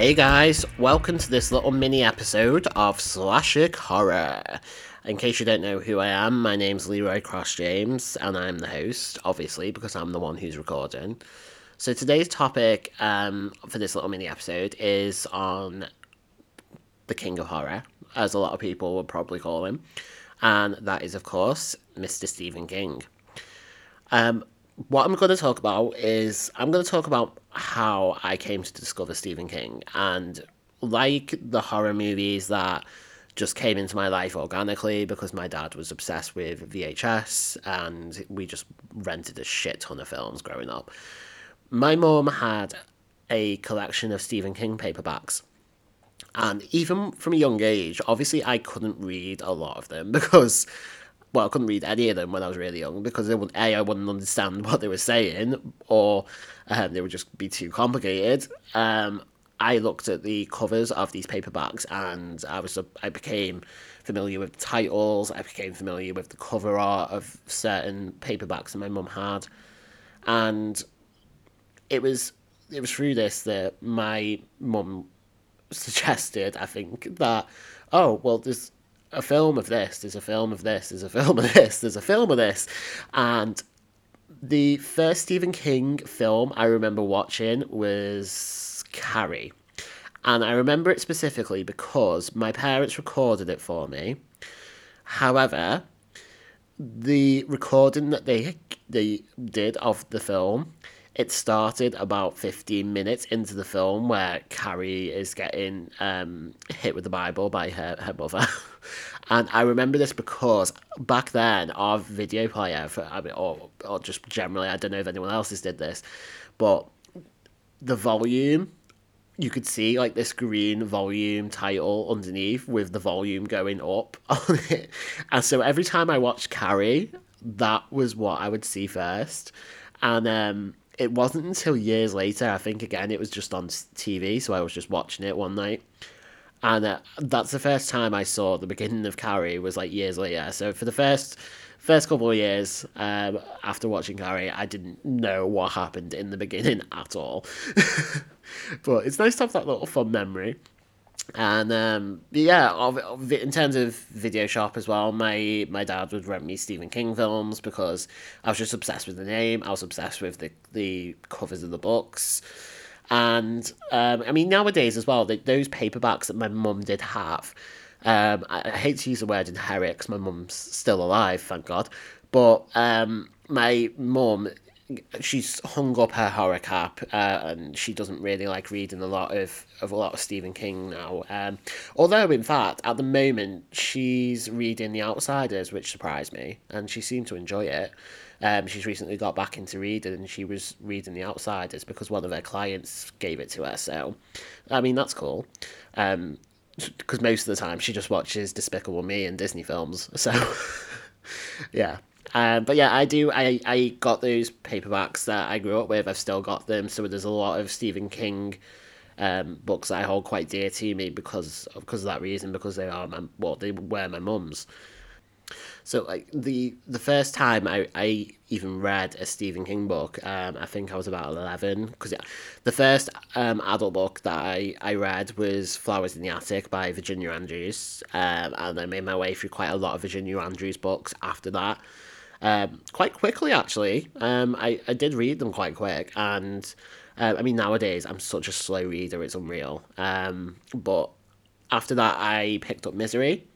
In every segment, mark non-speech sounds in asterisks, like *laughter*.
Hey guys, welcome to this little mini episode of Slashic Horror. In case you don't know who I am, my name's Leeroy Cross James, and I'm the host, obviously, because I'm the one who's recording. So today's topic um, for this little mini episode is on the King of Horror, as a lot of people would probably call him, and that is, of course, Mr. Stephen King. Um, what I'm going to talk about is I'm going to talk about how I came to discover Stephen King. And like the horror movies that just came into my life organically because my dad was obsessed with VHS and we just rented a shit ton of films growing up. My mum had a collection of Stephen King paperbacks. And even from a young age, obviously I couldn't read a lot of them *laughs* because well, I couldn't read any of them when I was really young because they would a I wouldn't understand *laughs* what they were saying, or um, they would just be too complicated. Um, I looked at the covers of these paperbacks and I was I became familiar with titles. I became familiar with the cover art of certain paperbacks that my mum had, and it was it was through this that my mum suggested. I think that oh well, there's a film of this, there's a film of this, there's a *laughs* film of this, there's a film of this. And the first Stephen King film I remember watching was Carrie. And I remember it specifically because my parents recorded it for me. However, the recording that they they did of the film it started about 15 minutes into the film where Carrie is getting um, hit with the Bible by her, her mother. *laughs* and I remember this because back then, our video player, for, I mean, or, or just generally, I don't know if anyone else has did this, but the volume, you could see like this green volume title underneath with the volume going up *laughs* on it. And so every time I watched Carrie, that was what I would see first. And um, it wasn't until years later, I think again, it was just on TV, so I was just watching it one night. And uh, that's the first time I saw the beginning of Carrie was like years later. So for the first first couple of years um, after watching Carrie, I didn't know what happened in the beginning *laughs* at all. *laughs* but it's nice to have that little fun memory. And um, yeah, in terms of video shop as well, my my dad would rent me Stephen King films because I was just obsessed with the name. I was obsessed with the the covers of the books, and um, I mean nowadays as well, the, those paperbacks that my mum did have. Um, I, I, hate to use the word inherit because my mum's still alive, thank God. But um, my mum she's hung up her horror cap uh, and she doesn't really like reading a lot of, of a lot of Stephen King now. Um, although, in fact, at the moment she's reading The Outsiders, which surprised me, and she seemed to enjoy it. Um, she's recently got back into reading and she was reading The Outsiders because one of her clients gave it to her. So, I mean, that's cool. Um, because most of the time she just watches Despicable Me and Disney films. So, *laughs* yeah. Um, but yeah, I do. I, I got those paperbacks that I grew up with. I've still got them. So there's a lot of Stephen King um, books I hold quite dear to me because because of that reason. Because they are my well, they were my mum's. So like the the first time I, I even read a Stephen King book, um, I think I was about eleven. Because the first um, adult book that I, I read was Flowers in the Attic by Virginia Andrews, um, and I made my way through quite a lot of Virginia Andrews books after that um, quite quickly, actually. Um, I, I did read them quite quick, and uh, I mean, nowadays I'm such a slow reader, it's unreal. Um, but after that, I picked up Misery.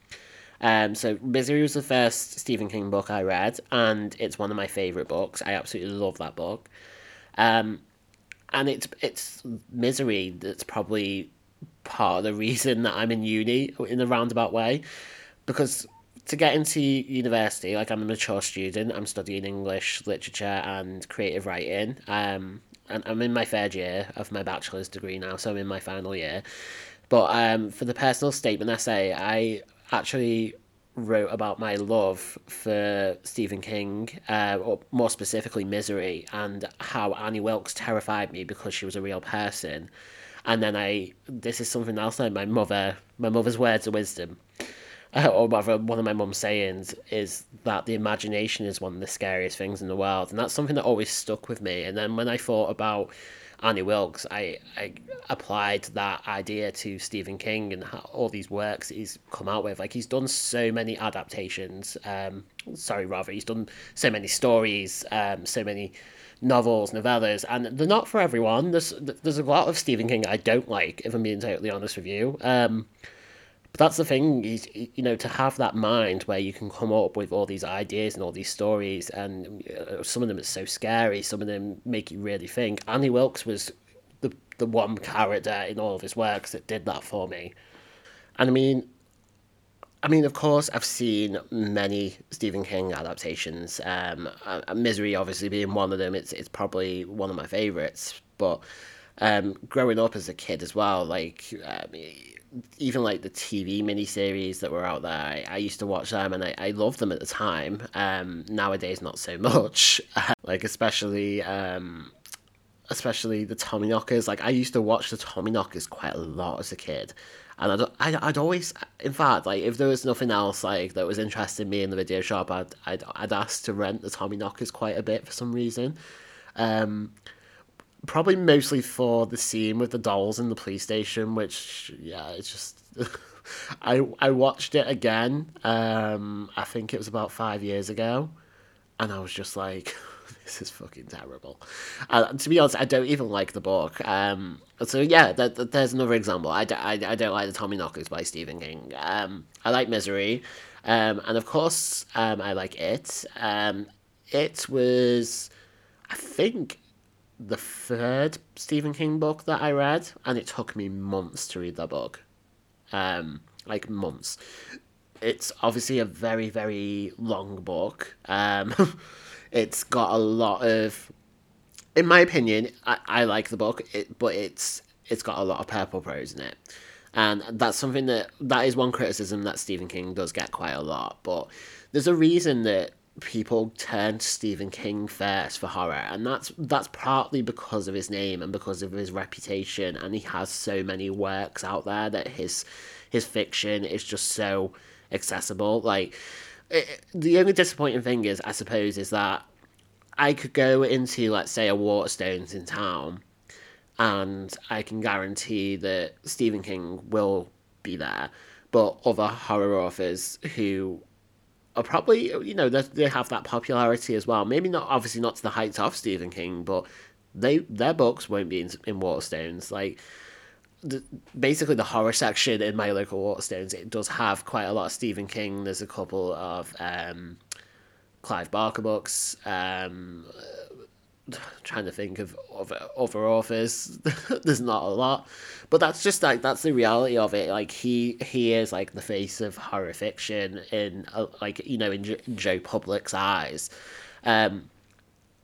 Um, so Misery was the first Stephen King book I read, and it's one of my favorite books. I absolutely love that book. Um, and it's it's Misery that's probably part of the reason that I'm in uni in a roundabout way, because to get into university, like I'm a mature student, I'm studying English, literature, and creative writing. Um, and I'm in my third year of my bachelor's degree now, so I'm in my final year. But um, for the personal statement essay, I actually wrote about my love for Stephen King, uh, or more specifically Misery, and how Annie Wilkes terrified me because she was a real person. And then I, this is something else that my mother, my mother's words of wisdom *laughs* or rather, one of my mum's sayings is that the imagination is one of the scariest things in the world, and that's something that always stuck with me. And then when I thought about Annie Wilkes, I, I applied that idea to Stephen King and how, all these works he's come out with. Like he's done so many adaptations. Um, sorry, rather he's done so many stories, um, so many novels, novellas, and they're not for everyone. There's there's a lot of Stephen King I don't like, if I'm being totally honest with you. Um, but that's the thing is you know to have that mind where you can come up with all these ideas and all these stories and uh, some of them are so scary some of them make you really think annie wilkes was the the one character in all of his works that did that for me and i mean I mean, of course, I've seen many Stephen King adaptations. Um, Misery, obviously, being one of them. It's it's probably one of my favorites. But um, growing up as a kid as well, like um, even like the TV miniseries that were out there, I, I used to watch them and I, I loved them at the time. Um, nowadays, not so *laughs* much. *laughs* like especially um, especially the Tommyknockers. Like I used to watch the Tommyknockers quite a lot as a kid, and I'd, I'd, I'd always, in fact, like if there was nothing else like that was interesting me in the video shop, I'd I'd, I'd ask to rent the Tommyknockers quite a bit for some reason. Um, probably mostly for the scene with the dolls in the police station, which yeah, it's just. *laughs* I I watched it again. Um, I think it was about five years ago, and I was just like, *laughs* "This is fucking terrible." Uh, to be honest, I don't even like the book. Um, so yeah, that, that, there's another example. I, I, I don't like the Tommyknockers by Stephen King. Um, I like Misery, um, and of course, um, I like it. Um, it was, I think, the third Stephen King book that I read, and it took me months to read that book. Um, like months. It's obviously a very, very long book. Um, *laughs* it's got a lot of, in my opinion, I, I like the book, it, but it's it's got a lot of purple prose in it, and that's something that that is one criticism that Stephen King does get quite a lot. But there's a reason that people turn to Stephen King first for horror, and that's that's partly because of his name and because of his reputation, and he has so many works out there that his his fiction is just so accessible. Like it, the only disappointing thing is, I suppose, is that I could go into let's say a Waterstones in town, and I can guarantee that Stephen King will be there, but other horror authors who are probably you know they have that popularity as well. Maybe not obviously not to the heights of Stephen King, but they their books won't be in, in Waterstones. Like the, basically the horror section in my local Waterstones, it does have quite a lot of Stephen King. There's a couple of um, Clive Barker books. Um, trying to think of other, other authors. There's not a lot, but that's just like that's the reality of it. Like he he is like the face of horror fiction in uh, like you know in, in Joe Public's eyes, um,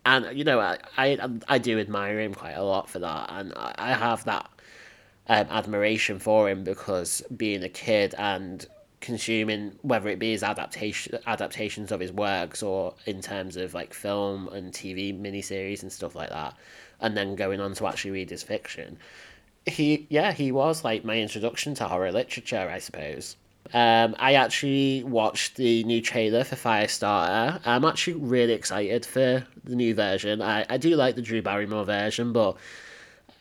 and you know I, I I do admire him quite a lot for that, and I, I have that um, admiration for him because being a kid and consuming whether it be his adaptation adaptations of his works or in terms of like film and TV miniseries and stuff like that, and then going on to actually read his fiction. He yeah he was like my introduction to horror literature I suppose. Um, I actually watched the new trailer for Firestarter. I'm actually really excited for the new version. I, I do like the Drew Barrymore version, but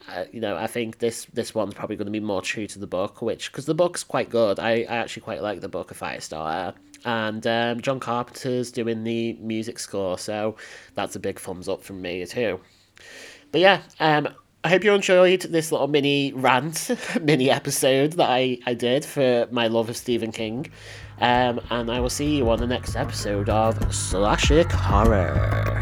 uh, you know, I think this this one's probably going to be more true to the book, which because the book's quite good. I, I actually quite like the book of Firestarter, and um, John Carpenter's doing the music score, so that's a big thumbs up from me too. But yeah, um, I hope you enjoyed this little mini rant, *laughs* mini episode that I, I did for my love of Stephen King. Um, and I will see you on the next episode of Slashic Horror.